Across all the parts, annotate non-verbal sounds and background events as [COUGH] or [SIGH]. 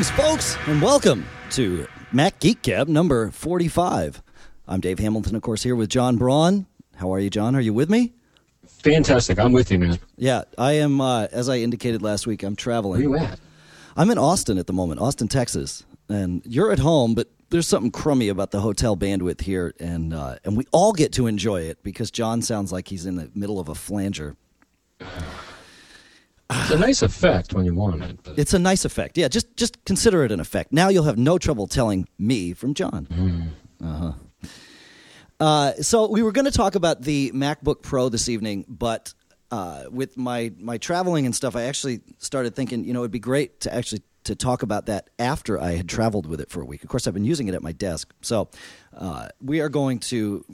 Greetings, folks, and welcome to Mac Geek Gab number 45. I'm Dave Hamilton, of course, here with John Braun. How are you, John? Are you with me? Fantastic. I'm with you, man. Yeah, I am, uh, as I indicated last week, I'm traveling. Where you at? I'm in Austin at the moment, Austin, Texas. And you're at home, but there's something crummy about the hotel bandwidth here, and, uh, and we all get to enjoy it because John sounds like he's in the middle of a flanger. It's a nice effect when you want it. But It's a nice effect. Yeah, just just consider it an effect. Now you'll have no trouble telling me from John. Uh-huh. Uh, so we were going to talk about the MacBook Pro this evening, but uh, with my my traveling and stuff, I actually started thinking, you know, it'd be great to actually to talk about that after I had traveled with it for a week. Of course, I've been using it at my desk, so uh, we are going to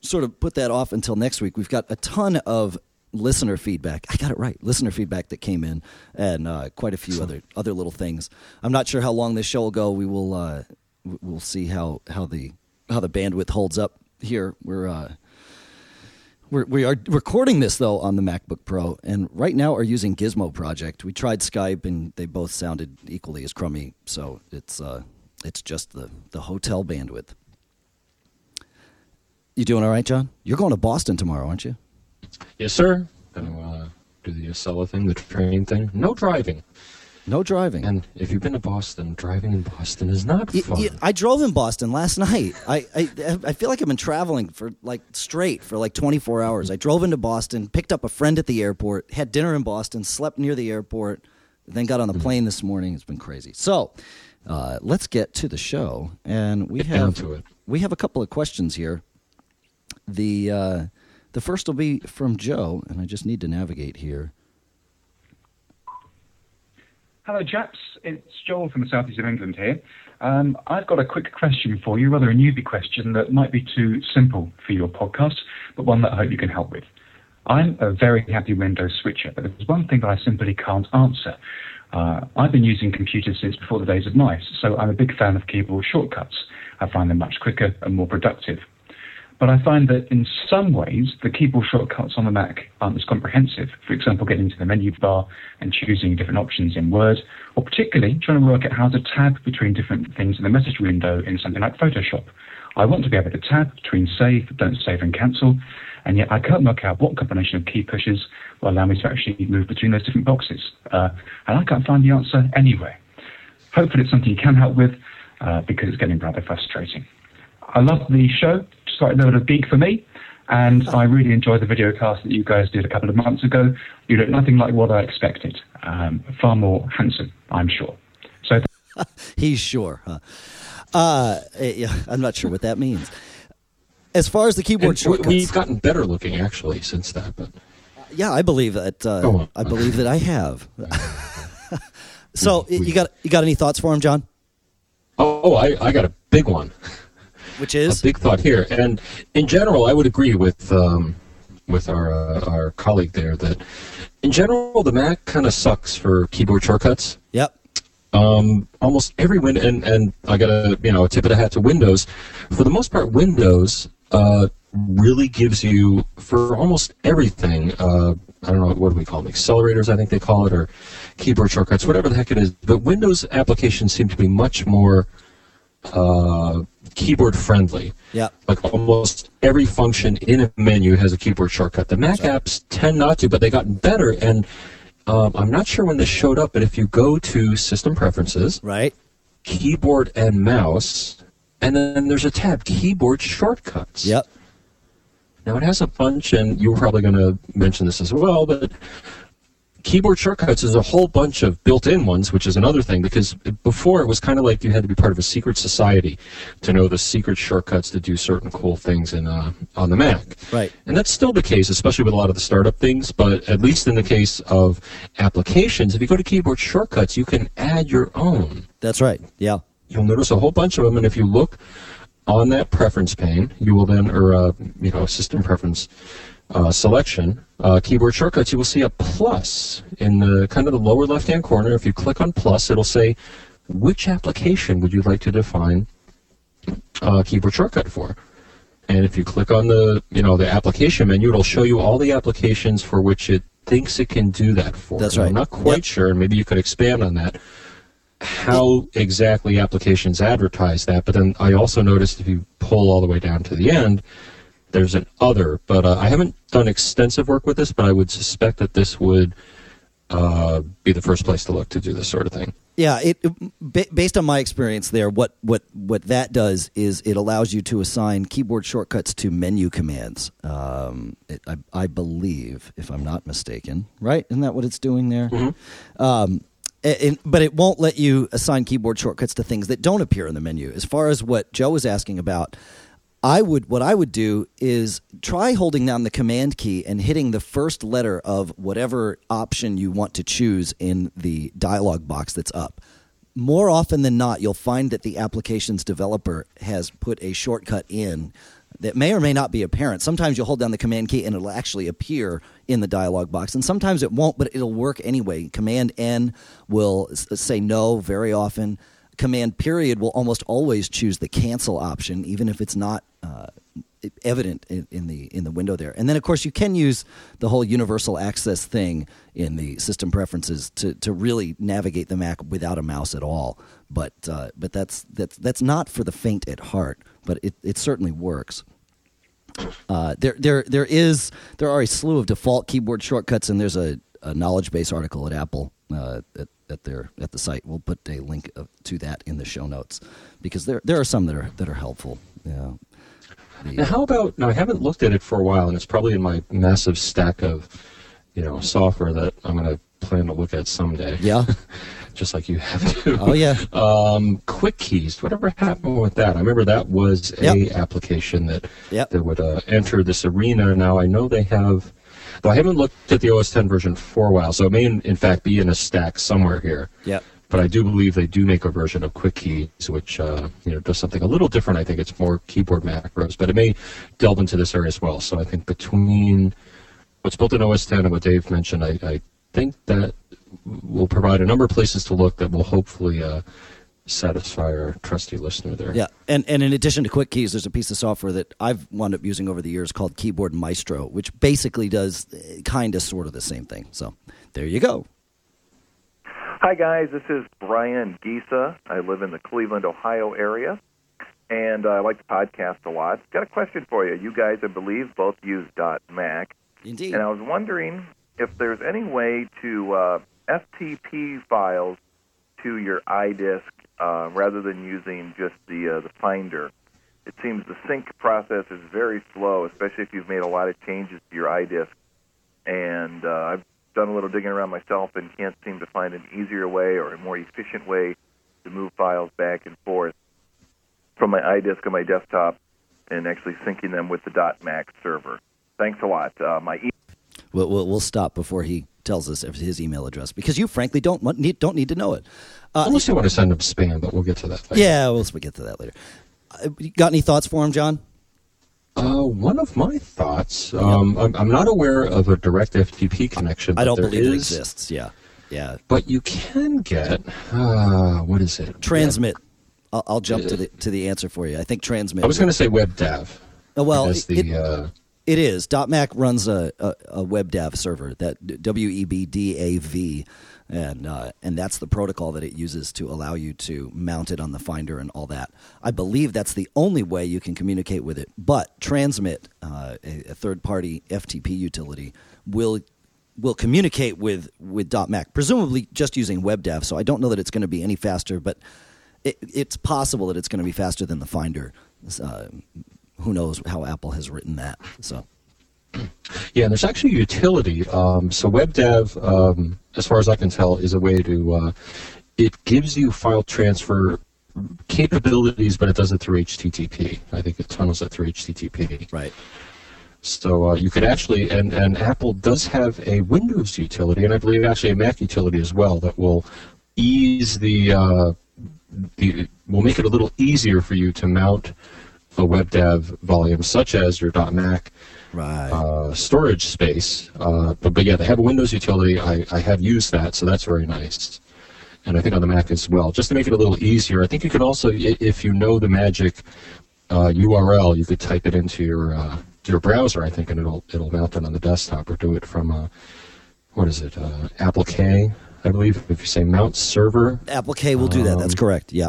sort of put that off until next week. We've got a ton of listener feedback. I got it right. Listener feedback that came in, and uh, quite a few other other little things. I'm not sure how long this show will go. We will uh, we'll see how how the how the bandwidth holds up here. We're uh, we're, we are recording this though on the MacBook Pro, and right now are using Gizmo Project. We tried Skype, and they both sounded equally as crummy. So it's uh, it's just the the hotel bandwidth. You doing all right, John? You're going to Boston tomorrow, aren't you? Yes, sir. Gonna uh, do the Acela thing, the train thing. No driving. No driving. And if you've been to Boston, driving in Boston is not Y- fun. y- I drove in Boston last night. I, I I feel like I've been traveling for like straight for like 24 hours. I drove into Boston, picked up a friend at the airport, had dinner in Boston, slept near the airport, then got on the plane this morning. It's been crazy. So, uh, let's get to the show, and we Get down have to it. we have a couple of questions here. The uh, the first will be from Joe, and I just need to navigate here. Hello, chaps. It's Joel from the southeast of England here. Um, I've got a quick question for you, rather a newbie question that might be too simple for your podcast, but one that I hope you can help with. I'm a very happy Windows switcher, but there's one thing that I simply can't answer. Uh, I've been using computers since before the days of mice, so I'm a big fan of keyboard shortcuts. I find them much quicker and more productive. But I find that in some ways, the keyboard shortcuts on the Mac aren't as comprehensive. For example, getting to the menu bar and choosing different options in Word, or particularly trying to work out how to tab between different things in the message window in something like Photoshop. I want to be able to tab between save, don't save, and cancel, and yet I can't work out what combination of key pushes will allow me to actually move between those different boxes. Uh, and I can't find the answer anywhere. Hopefully, it's something you can help with uh, because it's getting rather frustrating. I love the show. Started a little geek for me, and I really enjoyed the video cast that you guys did a couple of months ago. You look nothing like what I expected. Um, far more handsome, I'm sure. So [LAUGHS] He's sure, huh? Uh, yeah, I'm not sure what that means. As far as the keyboard we- shortcuts, we've gotten better looking actually since that. But yeah, I believe that. Uh, Go on. I believe that I have. [LAUGHS] so y- you got you got any thoughts for him, John? oh, oh, I, I got a big one. Which is a big thought here. And in general, I would agree with um, with our uh, our colleague there that in general the Mac kind of sucks for keyboard shortcuts. yep, Um, almost every win and and I got a you know a tip of the hat to Windows. For the most part, Windows uh, really gives you for almost everything. Uh, I don't know what do we call them accelerators. I think they call it or keyboard shortcuts, whatever the heck it is. But Windows applications seem to be much more uh, keyboard friendly Yeah. like almost every function in a menu has a keyboard shortcut. The Mac apps tend not to, but they gotten better. And um, I'm not sure when this showed up, but if you go to System Preferences, Right. Keyboard and Mouse, and then there's a tab Keyboard Shortcuts. Yep. Now it has a bunch, and you were probably going to mention this as well, but keyboard shortcuts is a whole bunch of built-in ones, which is another thing because before it was kind of like you had to be part of a secret society to know the secret shortcuts to do certain cool things in uh, on the Mac. Right. And that's still the case, especially with a lot of the startup things. But at least in the case of applications, if you go to keyboard shortcuts, you can add your own That's right. Yeah. you'll notice a whole bunch of them, and if you look on that preference pane, you will then, or uh, you know, system preference uh, selection, uh, keyboard shortcuts, you will see a plus in the kind of the lower left-hand corner. If you click on plus, it'll say which application would you like to define uh, keyboard shortcut for. And if you click on the, you know, the application menu, it'll show you all the applications for which it thinks it can do that for. That's And right. I'm not quite Yep. sure, and maybe you could expand on that. how exactly applications advertise that. But then I also noticed if you pull all the way down to the end, there's an other. But uh, I haven't done extensive work with this, but I would suspect that this would uh, be the first place to look to do this sort of thing. Yeah, it, it, based on my experience there, what what what that does is it allows you to assign keyboard shortcuts to menu commands. Um, it, I, I, believe, if I'm not mistaken, right? Isn't that what it's doing there? Mm-hmm. Um, and, but it won't let you assign keyboard shortcuts to things that don't appear in the menu. As far as what Joe was asking about, I would what I would do is try holding down the command key and hitting the first letter of whatever option you want to choose in the dialog box that's up. More often than not, you'll find that the application's developer has put a shortcut in that may or may not be apparent. Sometimes you'll hold down the command key and it'll actually appear in the dialog box, and sometimes it won't, but it'll work anyway. Command N will say no very often command period will almost always choose the cancel option, even if it's not uh, evident in, in, the in the window there. And then, of course, you can use the whole universal access thing in the system preferences to, to really navigate the Mac without a mouse at all. But uh, but that's that's that's not for the faint at heart. But it, it certainly works. Uh, there there there is there are a slew of default keyboard shortcuts, and there's a, a knowledge base article at Apple uh, at their at the site. We'll put a link to that in the show notes because there there are some that are that are helpful. Yeah. The, now, how about? Now, I haven't looked at it for a while, and it's probably in my massive stack of, you know, software that I'm going to plan to look at someday. Yeah. [LAUGHS] Just like you have to. Oh yeah. Um, QuicKeys. Whatever happened with that? I remember that was a yep. application that yep. that would uh, enter this arena. Now I know they have Though I haven't looked at the OS 10 version for a while, so it may in, in fact be in a stack somewhere here. Yeah. But I do believe they do make a version of QuicKeys, which uh, you know does something a little different. I think it's more keyboard macros, but it may delve into this area as well. So I think between what's built in OS 10 and what Dave mentioned, I, I think that will provide a number of places to look that will hopefully uh, satisfy our trusty listener there. Yeah, and and in addition to QuicKeys, there's a piece of software that I've wound up using over the years called Keyboard Maestro, which basically does eh, kind of sort of the same thing. So there you go. Hi guys, this is Brian Gisa. I live in the Cleveland, Ohio area, and uh, I like the podcast a lot. Got a question for you. You guys, I believe, both use .Mac. Indeed. And I was wondering if there's any way to uh, FTP files to your iDisk uh, rather than using just the uh, the Finder. It seems the sync process is very slow, especially if you've made a lot of changes to your iDisk. And uh, I've done a little digging around myself and can't seem to find an easier way or a more efficient way to move files back and forth from my iDisk on my desktop and actually syncing them with the .Mac server. Thanks a lot. Uh, my we'll, we'll, we'll stop before he tells us his email address because you frankly don't need, don't need to know it. Uh, Unless you want to send him spam, but we'll get to that later. Yeah, we'll, we'll get to that later. Uh, got any thoughts for him, John? Uh, one of my thoughts. Um, I'm, I'm, not aware of a direct FTP connection. I don't believe is, it exists. Yeah, yeah. But you can get uh, what is it? Transmit. I'll, I'll, jump to the to the answer for you. I think transmit. I was going to say WebDAV. Oh, well, the, it, uh, it is. .Mac runs a, a, a WebDAV server that W E B D A V and uh, and that's the protocol that it uses to allow you to mount it on the Finder and all that. I believe that's the only way you can communicate with it. But Transmit, uh, a, a third-party FTP utility, will will communicate with with .Mac, presumably just using WebDAV. So I don't know that it's going to be any faster, but it, it's possible that it's going to be faster than the Finder. Uh, who knows how Apple has written that? So. Yeah, and there's actually utility. Um, so WebDAV, um, as far as I can tell, is a way to uh, it gives you file transfer capabilities, but it does it through HTTP. I think it tunnels it through HTTP. Right. So uh, you could actually, and, and Apple does have a Windows utility, and I believe actually a Mac utility as well that will ease the, uh, the will make it a little easier for you to mount a WebDAV volume, such as your .Mac right. uh, storage space. Uh, but, but yeah, they have a Windows utility. I, I have used that, so that's very nice. And I think on the Mac as well, just to make it a little easier. I think you can also, if you know the magic uh, URL, you could type it into your uh, your browser. I think, and it'll it'll mount it on the desktop or do it from uh, what is it, uh, Apple K. I believe if you say mount server Apple K will do that. That's Um, correct. Yeah.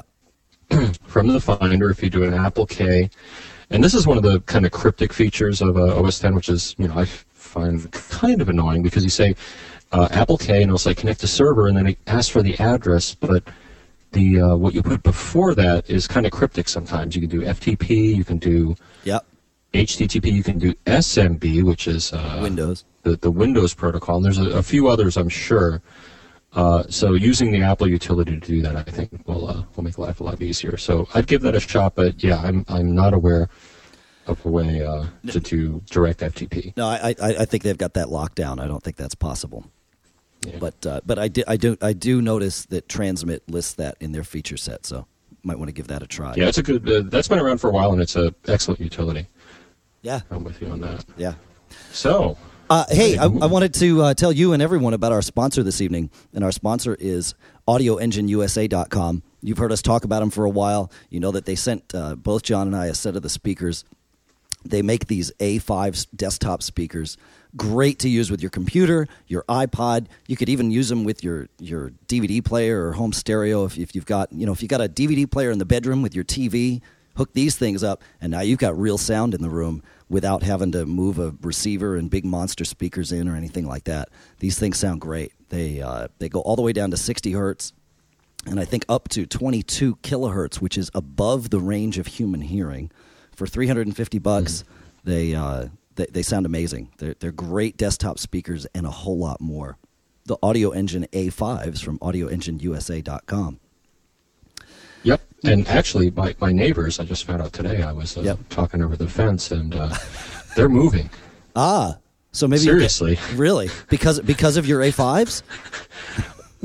[CLEARS THROAT] from the Finder, if you do an Apple K, and this is one of the kind of cryptic features of uh, OS 10, which is you know I find kind of annoying because you say uh, Apple K and it'll say connect to server, and then it asks for the address, but the uh, what you put before that is kind of cryptic. Sometimes you can do FTP, you can do Yep. HTTP, you can do SMB, which is uh, Windows. the, the Windows protocol, and there's a, a few others, I'm sure. Uh, so using the Apple utility to do that, I think will uh, will make life a lot easier. So I'd give that a shot, but yeah, I'm I'm not aware of a way uh, to do direct FTP. No, I, I I think they've got that locked down. I don't think that's possible. Yeah. But uh, but I, di- I do I do notice that Transmit lists that in their feature set, so might want to give that a try. Yeah, it's a good. Uh, that's been around for a while, and it's an excellent utility. yeah, I'm with you on that. yeah. So Uh, hey, I, I wanted to uh, tell you and everyone about our sponsor this evening, and our sponsor is AudioEngineUSA.com. You've heard us talk about them for a while. You know that they sent uh, both John and I a set of the speakers. They make these A5 desktop speakers, great to use with your computer, your iPod. You could even use them with your, your DVD player or home stereo if, if you've got you know if you got a DVD player in the bedroom with your TV. Hook these things up, and now you've got real sound in the room without having to move a receiver and big monster speakers in or anything like that. These things sound great. They uh, they go all the way down to 60 hertz, and I think up to 22 kilohertz, which is above the range of human hearing. For 350 bucks, they, uh, they they sound amazing. They're they're great desktop speakers and a whole lot more. The Audio Engine A5s from AudioEngineUSA.com. And actually, my, my neighbors, I just found out today, I was uh, Yep. talking over the fence, and uh, they're moving. Ah, so maybe Seriously. really because because of your A5s. [LAUGHS]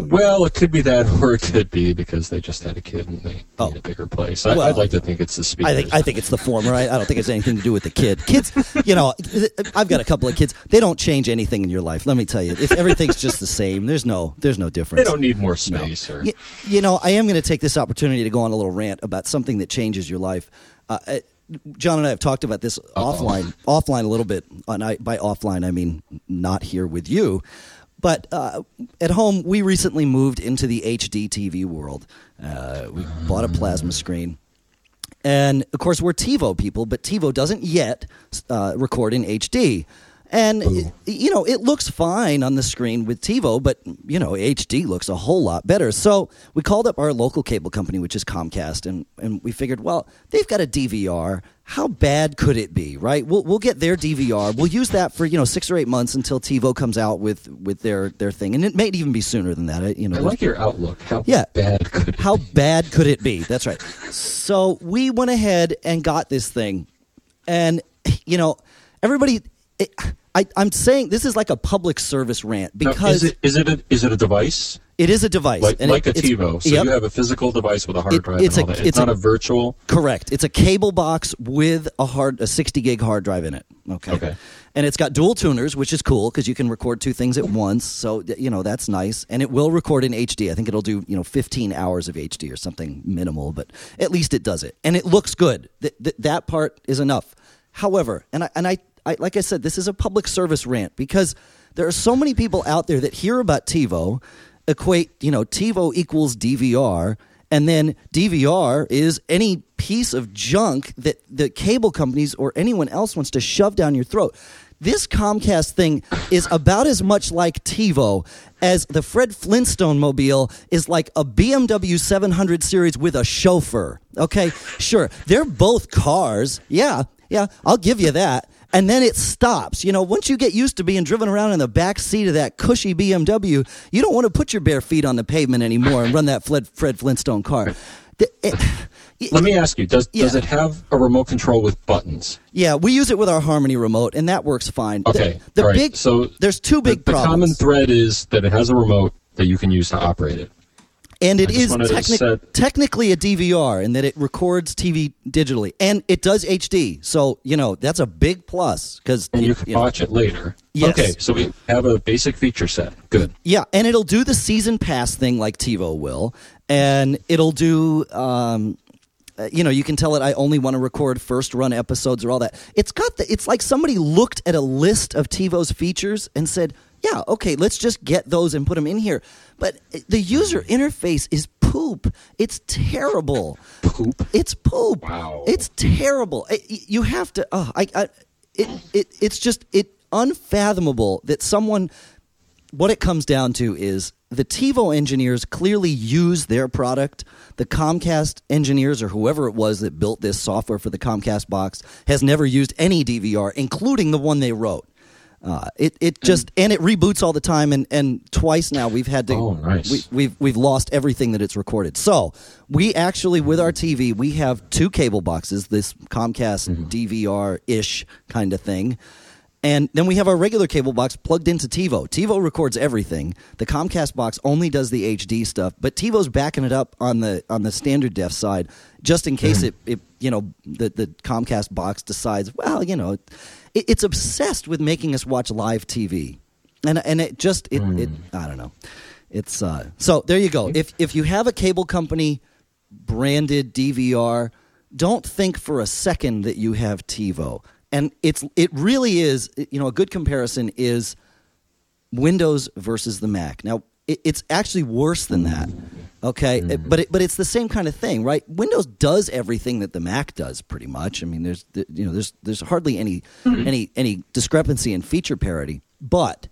Well, it could be that, [LAUGHS] or it could be because they just had a kid and they Oh. need a bigger place. I, Well, I'd like to think it's the speakers. I think I think it's the former. I, I don't think it's anything to do with the kid. Kids, you know, I've got a couple of kids. They don't change anything in your life. Let me tell you, if everything's just the same, there's no there's no difference. they don't need more space. Or Y- you know, I am going to take this opportunity to go on a little rant about something that changes your life. Uh, uh, John and I have talked about this offline, offline a little bit. And I, by offline, I mean not here with you. But uh, at home, we recently moved into the HD TV world. Uh, we bought a plasma screen. And of course, we're TiVo people, but TiVo doesn't yet uh, record in HD. And it- you know, it looks fine on the screen with TiVo, but you know, HD looks a whole lot better. So we called up our local cable company, which is Comcast, and, and we figured, well, they've got a DVR. How bad could it be, right? We'll we'll get their DVR. We'll use that for you know six or eight months until TiVo comes out with with their their thing, and it may even be sooner than that. You know, I like your outlook. How Yeah. bad could it how bad could it be? That's right. So we went ahead and got this thing, and you know, everybody. It, I, I'm saying this is like a public service rant Now, because is it is it a, is it a device it is a device, like like it- a TiVo? So yep, you have a physical device with a hard It- drive it's and all a- that. It's, it's not a- a, virtual. correct. It's a cable box with a hard, a 60 gig hard drive in it. Okay. Okay. And it's got dual tuners, which is cool because you can record two things at once. So you know that's nice, and it will record in HD. I think it'll do you know 15 hours of HD or something minimal, but at least it does it, and it looks good. Th- th- that part is enough. However, and I and I, I like I said, this is a public service rant because there are so many people out there that hear about TiVo, equate you know TiVo equals DVR, and then DVR is any piece of junk that the cable companies or anyone else wants to shove down your throat. This Comcast thing is about as much like TiVo as the Fred Flintstone mobile is like a BMW 700 series with a chauffeur. Okay, sure, they're both cars. Yeah, yeah, I'll give you that. And then it stops. You know, once you get used to being driven around in the back seat of that cushy BMW, you don't want to put your bare feet on the pavement anymore and run that Fred, Fred Flintstone car. The- it- Let me ask you: Does does it have a remote control with buttons? yeah, we use it with our Harmony remote, and that works fine. Okay, the, right. big So there's two big the, the common thread is that it has a remote that you can use to operate it. And it is I just is wanted to technic- set- technically a DVR in that it records TV digitally, and it does HD. So you know that's a big plus because and you can watch it later. Yes. Okay, so we have a basic feature set. Good. Yeah, and it'll do the season pass thing like TiVo will, and it'll do. Um, uh, you know, you can tell it I only want to record first run episodes or all that. It's got the. It's like somebody looked at a list of TiVo's features and said, yeah, okay, let's just get those and put them in here. But the user interface is poop. It's terrible. Poop. It's poop. Wow. It's terrible. It- you have to. Oh, I. I it, it. It's just it unfathomable that someone. What it comes down to is the TiVo engineers clearly use their product. The Comcast engineers or whoever it was that built this software for the Comcast box has never used any DVR, including the one they wrote. Uh, it it just and it reboots all the time and, and twice now we've had to Oh, nice. we, we've we've lost everything that it's recorded. So we actually with our TV we have two cable boxes, this Comcast DVR ish kind of thing. And then we have our regular cable box plugged into TiVo. TiVo records everything. The Comcast box only does the HD stuff, but TiVo's backing it up on the on the standard def side, just in case it, it you know the the Comcast box decides well you know it, it's obsessed with making us watch live TV, and and it just it, it I don't know, it's uh so there you go. If if you have a cable company branded DVR, don't think for a second that you have TiVo. And it's it really is you know a good comparison is Windows versus the Mac. Now it, it's actually worse than that. Okay, It- but it, but it's the same kind of thing, right? Windows does everything that the Mac does, pretty much. I mean, there's you know there's there's hardly any mm-hmm. any any discrepancy in feature parity, but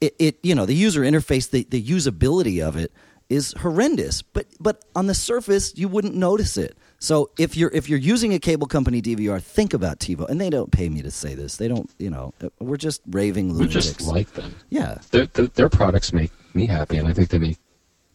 it, it you know the user interface the, the usability of it is horrendous but but on the surface you wouldn't notice it so if you're if you're using a cable company dvr think about tivo and they don't pay me to say this they don't you know we're just raving We lunatics just like them. yeah Their, their, their products make me happy, and I think they make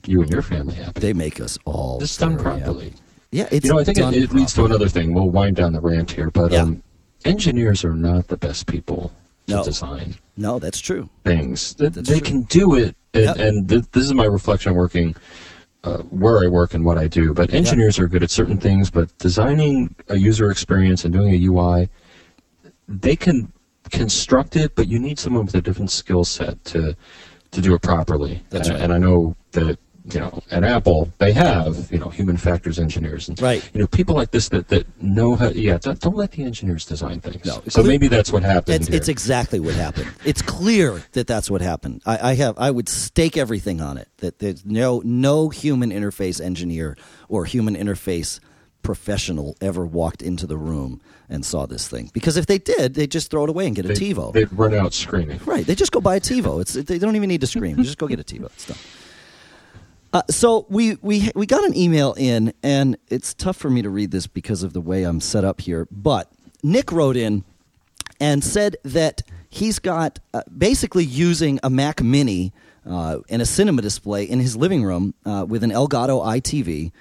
you and your family happy. they make us all Just done properly. happy. yeah it's you know, I think it, it leads to another thing. We'll wind down the rant here, but Yeah. um, engineers are not the best people to No. design no that's true things. They, That's they true. can do it, and, Yep. and th- this is my reflection working uh, where I work and what I do. But engineers are good at certain things, but designing a user experience and doing a UI, they can construct it, but you need someone with a different skill set to to do it properly. That's and, right. and I know that you know at Apple they have you know human factors engineers and Right. you know people like this that that know how. Yeah, don't, don't let the engineers design things. No. So maybe that's what happened. It's, here. it's exactly what happened. It's clear that that's what happened. I, I have I would stake everything on it that there's no no human interface engineer or human interface professional ever walked into the room and saw this thing because if they did, they'd just throw it away and get a they, TiVo. They'd run out screaming. Right. They just go buy a TiVo. It's they don't even need to scream. just go get a TiVo. It's done. Uh, so we, we we got an email in, and it's tough for me to read this because of the way I'm set up here. But Nick wrote in and said that he's got uh, basically using a Mac Mini uh, and a cinema display in his living room uh, with an Elgato EyeTV,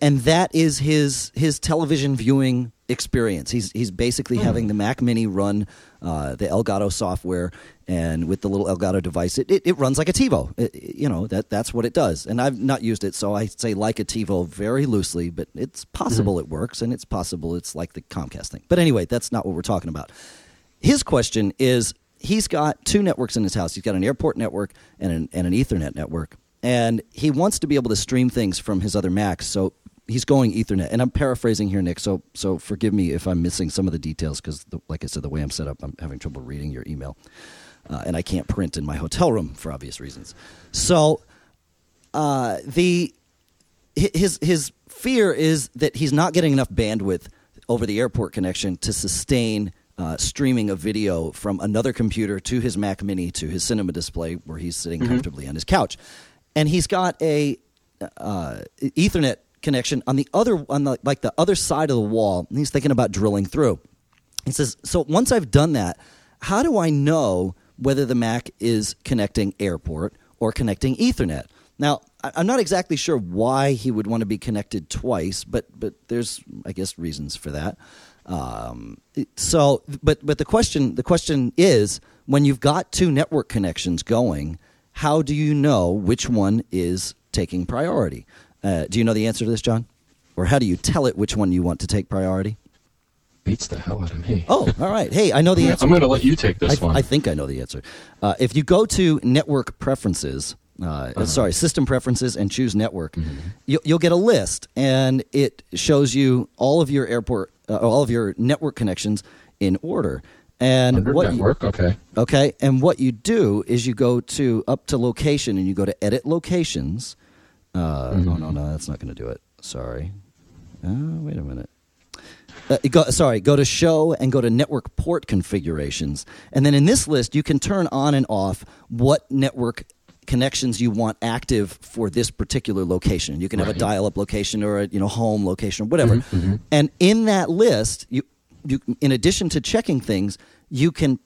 and that is his his television viewing experience. He's he's basically having the Mac Mini run uh, the Elgato software, and with the little Elgato device, it, it, it runs like a TiVo. It- it- you know that that's what it does. And I've not used it, so I say like a TiVo very loosely, but it's possible it works, and it's possible it's like the Comcast thing. But anyway, that's not what we're talking about. His question is he's got two networks in his house. He's got an airport network and an, and an Ethernet network. And he wants to be able to stream things from his other Macs. So he's going Ethernet. And I'm paraphrasing here, Nick. So, so forgive me if I'm missing some of the details because, like I said, the way I'm set up, I'm having trouble reading your email. Uh, and I can't print in my hotel room for obvious reasons. So uh, the his his fear is that he's not getting enough bandwidth over the airport connection to sustain uh, streaming a video from another computer to his Mac Mini to his cinema display where he's sitting comfortably on his couch, and he's got a uh, Ethernet connection on the other on the like the other side of the wall. And he's thinking about drilling through. He says, "So once I've done that, how do I know whether the Mac is connecting airport or connecting Ethernet?" Now, I'm not exactly sure why he would want to be connected twice, but but there's I guess reasons for that. Um, so, but but the question the question is when you've got two network connections going, how do you know which one is taking priority? Uh, do you know the answer to this, John? Or how do you tell it which one you want to take priority? Beats the hell out of me. Oh, all right. Hey, I know the answer. I'm going to let you take this I, one. I think I know the answer. Uh, if you go to network preferences, uh, Uh-huh. sorry, system preferences, and choose network, Mm-hmm. you, you'll get a list, and it shows you all of your airport, uh, all of your network connections in order. And what you- network, okay. Okay, and what you do is you go to up to location and you go to edit locations. Uh, Mm-hmm. Oh no, no, that's not going to do it. Sorry. Uh, wait a minute. Uh, go, sorry, go to show and go to network port configurations, and then in this list you can turn on and off what network connections you want active for this particular location. You can have a Mm-hmm, dial-up location or a you know home location or whatever. And in that list, you you in addition to checking things, you can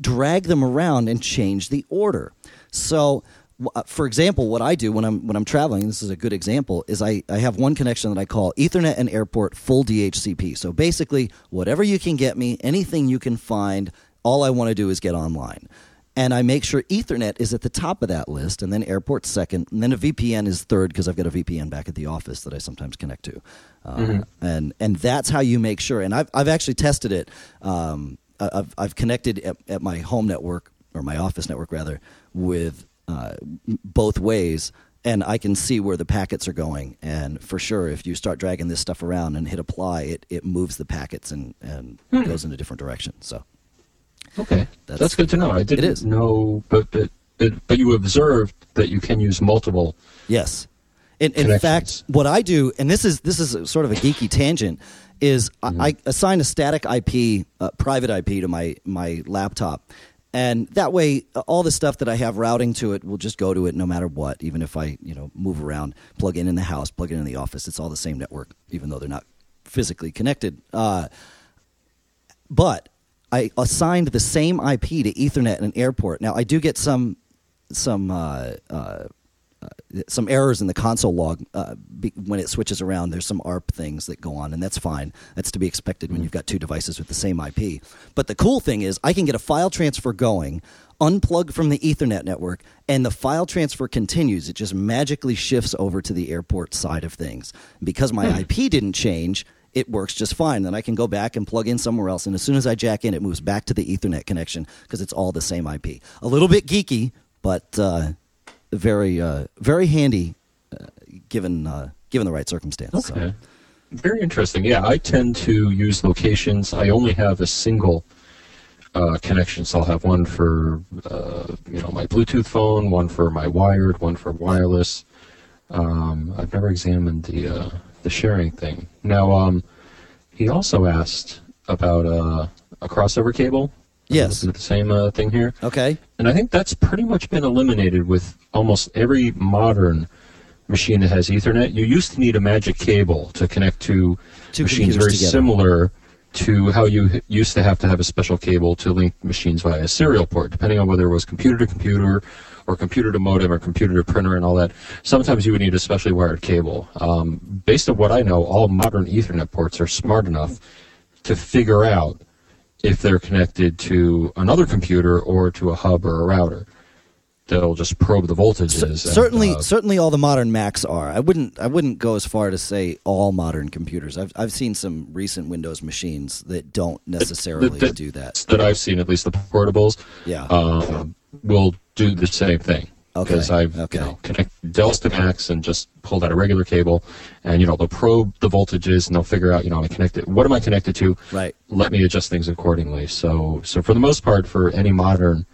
drag them around and change the order. So, uh, for example, what I do when I'm when I'm traveling, this is a good example, is I, I have one connection that I call Ethernet and Airport full DHCP. So basically, whatever you can get me, anything you can find, all I want to do is get online. And I make sure Ethernet is at the top of that list, and then Airport second, and then a VPN is third because I've got a VPN back at the office that I sometimes connect to, uh, and and that's how you make sure. And I've I've actually tested it. Um, I've I've connected at, at my home network or my office network rather with uh, both ways, and I can see where the packets are going. And for sure, if you start dragging this stuff around and hit apply, it it moves the packets and and goes in a different direction. So. Okay, That's- that's, good to know. I didn't is. know, but but but, but you observed that you can use multiple. Yes. In, in fact, what I do, and this is this is sort of a geeky tangent, is I, I assign a static IP, uh, private IP, to my my laptop, and that way, uh, all the stuff that I have routing to it will just go to it no matter what. Even if I you know move around, plug in in the house, plug in in the office, it's all the same network, even though they're not physically connected. Uh, but I assigned the same IP to Ethernet and Airport. Now I do get some some uh, uh, some errors in the console log uh, be, when it switches around. There's some ARP things that go on, and that's fine. That's to be expected when you've got two devices with the same IP. But the cool thing is, I can get a file transfer going, unplug from the Ethernet network, and the file transfer continues. It just magically shifts over to the airport side of things. Because my IP didn't change, it works just fine. Then I can go back and plug in somewhere else, and as soon as I jack in, it moves back to the Ethernet connection because it's all the same IP. A little bit geeky, but uh, very uh, very handy uh, given uh, given the right circumstances. Okay. Very interesting. Yeah, I tend to use locations. I only have a single uh, connection, so I'll have one for uh, you know my Bluetooth phone, one for my wired, one for wireless. Um, I've never examined the the sharing thing. Now, um, he also asked about uh, a crossover cable. Yes. The same uh, thing here. Okay. And I think that's pretty much been eliminated with almost every modern machine that has Ethernet. You used to need a magic cable to connect to Two machines very together. similar to how you used to have to have a special cable to link machines via a serial port, depending on whether it was computer to computer or computer to modem or computer to printer and all that. Sometimes you would need a specially wired cable. Um, based on what I know, all modern Ethernet ports are smart enough to figure out if they're connected to another computer or to a hub or a router. They'll just probe the voltages. C- and, certainly, uh, certainly, all the modern Macs are. I wouldn't, I wouldn't go as far to say all modern computers. I've, I've seen some recent Windows machines that don't necessarily that- do that. that I've seen, at least the portables, Yeah. um, will do the same thing. Okay, Because I've okay. you know, connected Dells to Macs and just pulled out a regular cable, and you know they'll probe the voltages and they'll figure out you know am I connected? What am I connected to? Right. Let me adjust things accordingly. So so for the most part, for any modern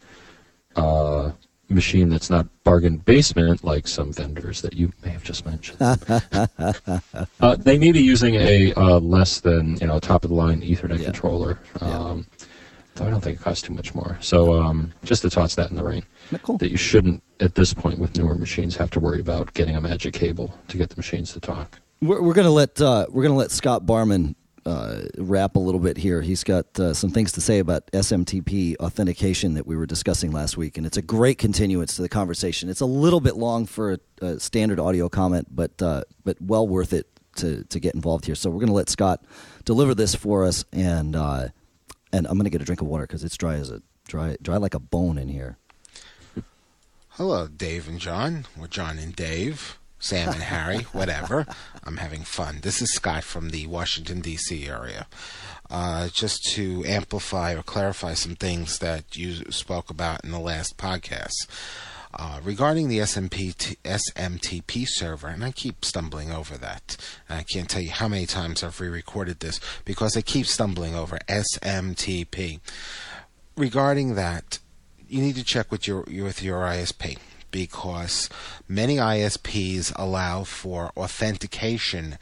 uh, machine that's not bargain basement like some vendors that you may have just mentioned, [LAUGHS] uh, they may be using a uh, less than you know top of the line Ethernet Yeah. controller. Yeah. Um, Though I don't think it costs too much more. So um, just to toss that in the ring, Cool. that you shouldn't at this point with newer machines have to worry about getting a magic cable to get the machines to talk. We're, we're gonna let uh, we're gonna let Scott Barman uh, wrap a little bit here. He's got uh, some things to say about SMTP authentication that we were discussing last week, and it's a great continuance to the conversation. It's a little bit long for a, a standard audio comment, but uh, but well worth it to to get involved here. So we're gonna let Scott deliver this for us, and uh, and I'm gonna get a drink of water because it's dry as a dry dry like a bone in here. Hello, Dave and John, or John and Dave, Sam and Harry, whatever. I'm having fun. This is Scott from the Washington, D.C. area. Uh, just to amplify or clarify some things that you spoke about in the last podcast. Uh, regarding the SMP t- SMTP server, and I keep stumbling over that. And I can't tell you how many times I've re recorded this because I keep stumbling over SMTP. regarding that, you need to check with your with your ISP because many ISPs allow for authentication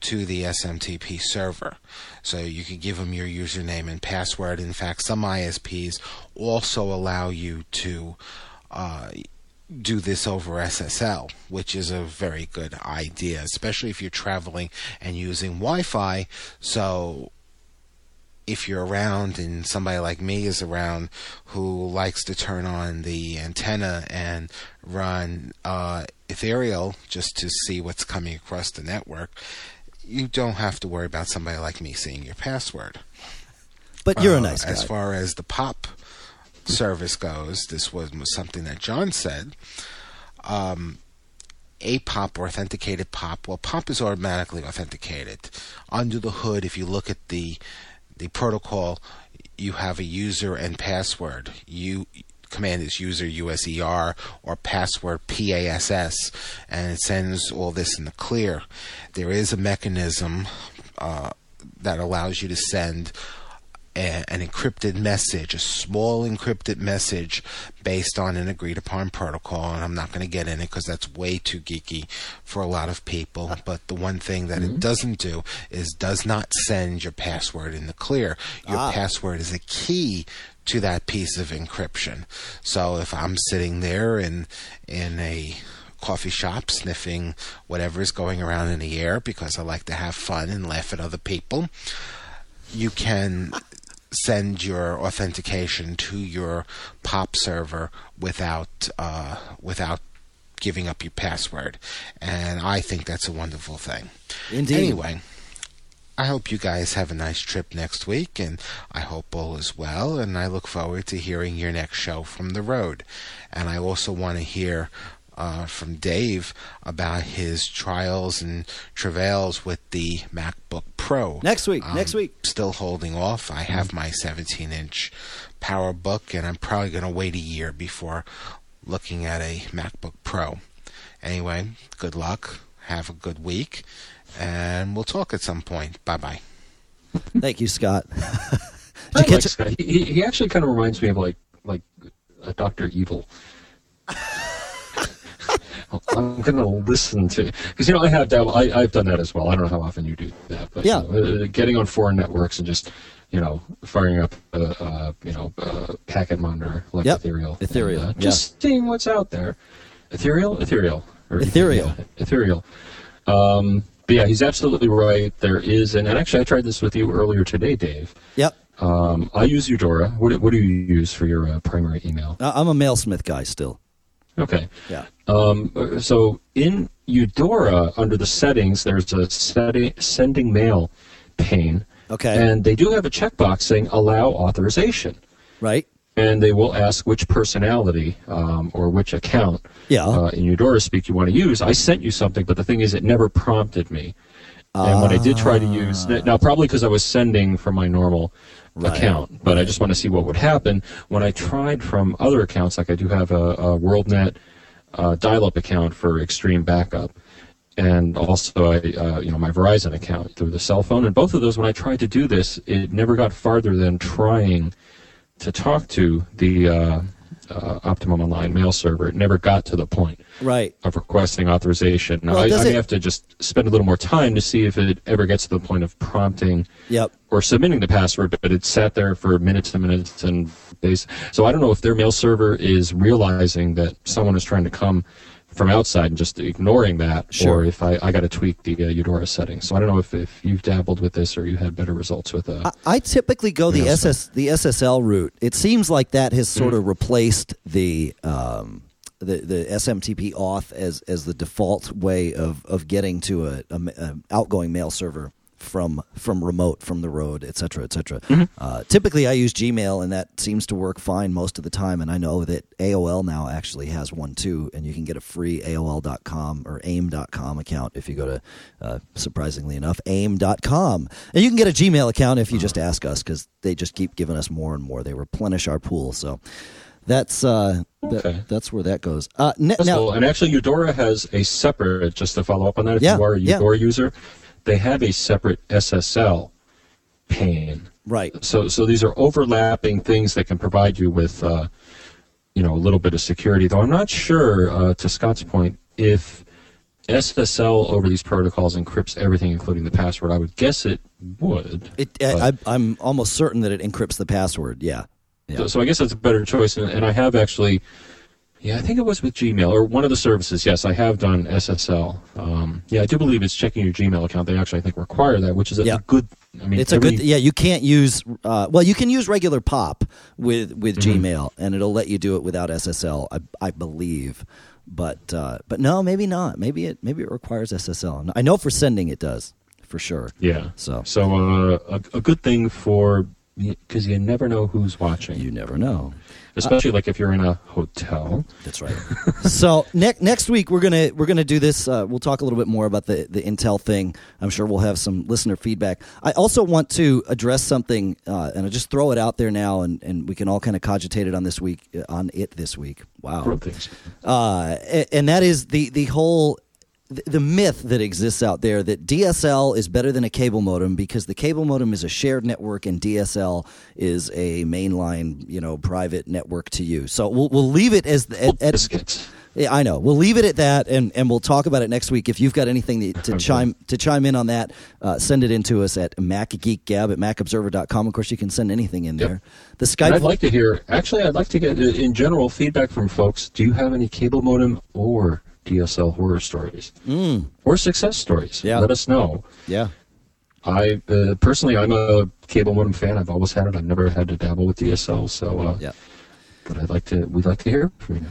to the SMTP server. So you can give them your username and password. In fact, some ISPs also allow you to uh, do this over SSL, which is a very good idea, especially if you're traveling and using Wi Fi. So if you're around and somebody like me is around who likes to turn on the antenna and run uh, ethereal just to see what's coming across the network, you don't have to worry about somebody like me seeing your password. But you're a Uh, nice guy. As far as the pop service goes, this was, was something that John said. Um, a pop or authenticated pop. Well, pop is automatically authenticated. Under the hood, if you look at the the protocol, you have a user and password. You command is user USER or password PASS, and it sends all this in the clear. There is a mechanism uh, that allows you to send a, an encrypted message, a small encrypted message based on an agreed upon protocol. And I'm not going to get in it because that's way too geeky for a lot of people. But the one thing that it doesn't do is does not send your password in the clear. Your Ah. password is a key to that piece of encryption. So if I'm sitting there in in a coffee shop sniffing whatever is going around in the air because I like to have fun and laugh at other people, you can send your authentication to your pop server without uh, without giving up your password. And i think that's a wonderful thing. Indeed. anyway i hope you guys have a nice trip next week and i hope all is well and i look forward to hearing your next show from the road. And i also want to hear uh, from Dave about his trials and travails with the MacBook Pro. Next week, I'm next week. Still holding off. I have my 17 inch PowerBook, and I'm probably going to wait a year before looking at a MacBook Pro. Anyway, good luck. Have a good week, and we'll talk at some point. Bye bye. Thank you, Scott. [LAUGHS] I you like catch? Scott. He, he- he actually kind of reminds me of like like a Doctor Evil. [LAUGHS] I'm gonna listen to because you know I have that I, I've done that as well. I don't know how often you do that, but Yeah. you know, uh, getting on foreign networks and just you know firing up a uh, uh, you know uh, packet monitor like Yep. ethereal, Ethereal, and, uh, yeah. just seeing what's out there. Ethereal, ethereal, Ethereal. yeah, ethereal. Um, but yeah, he's absolutely right. There is, and, and actually, I tried this with you earlier today, Dave. Yep. Um, I use Eudora. What, what do you use for your uh, primary email? I'm a mailsmith guy still. Okay. Yeah. Um, so in Eudora, under the settings, there's a setting, sending mail pane, Okay. and they do have a checkbox saying allow authorization, right. and they will ask which personality um, or which account Yeah. uh, in Eudora speak you want to use. I sent you something, but the thing is, it never prompted me. And when I did try to use now, probably because I was sending from my normal Right. account, but I just want to see what would happen when I tried from other accounts. Like I do have a, a WorldNet uh, dial-up account for extreme backup, and also I, uh, you know, my Verizon account through the cell phone. And both of those, when I tried to do this, it never got farther than trying to talk to the uh, Optimum Online mail server. It never got to the point Right. of requesting authorization. Now, Well, I, I may it- have to just spend a little more time to see if it ever gets to the point of prompting Yep. or submitting the password, but it sat there for minutes and minutes and days. So I don't know if their mail server is realizing that someone is trying to come from outside and just ignoring that, Sure. or if I, I got to tweak the uh, Eudora settings. So I don't know if, if you've dabbled with this or you had better results with uh, I, I typically go the Yeah, so- SS the SSL route. It seems like that has sort Mm. of replaced the um, the the SMTP auth as as the default way of of getting to a, a, a outgoing mail server from from remote from the road, et cetera, et cetera. Mm-hmm. Uh, typically, I use Gmail, and that seems to work fine most of the time. And I know that AOL now actually has one too, and you can get a free AOL.com or AIM.com account if you go to, uh, surprisingly enough, AIM.com, and you can get a Gmail account if you just ask us because they just keep giving us more and more. They replenish our pool, so that's uh, that- that's where that goes. Uh, That's now, cool. And actually, Eudora has a separate, just to follow up on that, if Yeah, you are a yeah. Eudora user, they have a separate SSL pane. Right. So so these are overlapping things that can provide you with uh, you know a little bit of security. Though I'm not sure, uh, to Scott's point, if SSL over these protocols encrypts everything, including the password. I would guess it would. It, I, I'm almost certain that it encrypts the password. Yeah. Yeah. So, so I guess that's a better choice. And, and I have actually, yeah, I think it was with Gmail or one of the services. Yes, I have done SSL. Um, yeah, I do believe it's checking your Gmail account. They actually, I think, require that, which is a Yeah. good. I mean, It's a good. Yeah, you can't use. Uh, well, you can use regular POP with with Mm-hmm. Gmail, and it'll let you do it without SSL. I, I believe, but uh, but no, maybe not. Maybe it maybe it requires SSL. I know for sending it does for sure. Yeah. So So uh, a, a good thing for because you never know who's watching, you never know. Especially like if you're in a hotel. That's right. so next next week we're gonna we're gonna do this. Uh, we'll talk a little bit more about the the Intel thing. I'm sure we'll have some listener feedback. I also want to address something, uh, and I just throw it out there now, and, and we can all kind of cogitate it on this week uh, on it this week. Wow. Uh, a- and that is the the whole the- myth that exists out there that DSL is better than a cable modem because the cable modem is a shared network and DSL is a mainline, you know, private network to you. So we'll we'll leave it as the, at, at, yeah, I know. We'll leave it at that, and, and we'll talk about it next week. If you've got anything that, to chime to chime in on that, uh, send it in to us at macgeekgab at macobserver.com. Of course, you can send anything in Yep. there. The And Skype. I'd like to hear. Actually, I'd like to get uh, in general feedback from folks. Do you have any cable modem or DSL horror stories or success stories? Yeah. Let us know. yeah. I uh, personally, I'm a cable modem fan. I've always had it. I've never had to dabble with DSL. So, uh, Yeah. but I'd like to. We'd like to hear from you.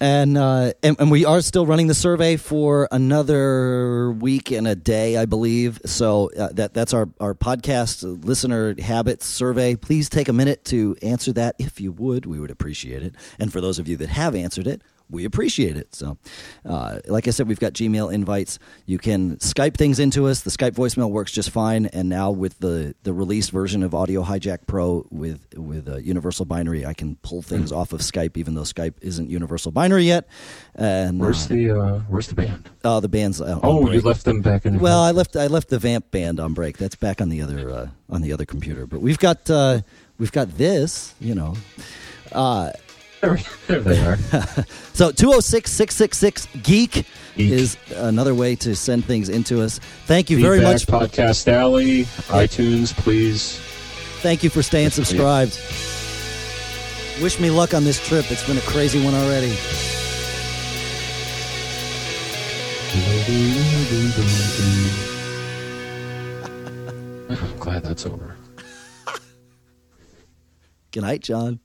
And, uh, and and we are still running the survey for another week and a day, I believe. So uh, that that's our our podcast listener habits survey. Please take a minute to answer that if you would. We would appreciate it. And for those of you that have answered it, we appreciate it. So, uh, like I said, we've got Gmail invites. You can Skype things into us. The Skype voicemail works just fine. And now with the the released version of Audio Hijack Pro with with uh, Universal Binary, I can pull things off of Skype, even though Skype isn't Universal Binary yet. And Where's uh, the uh, Where's the band? oh, the band's uh, Oh, you left them back in. Well, I left I left the Vamp band on break. That's back on the other uh, on the other computer. But we've got uh, we've got this, you know. There, they are. [LAUGHS] So 206 666 Geek is another way to send things into us. Thank you very much. Feedback, Podcast Alley, iTunes, please. Thank you for staying subscribed. Wish me luck on this trip. It's been a crazy one already. [LAUGHS] I'm glad that's over. Good night, John.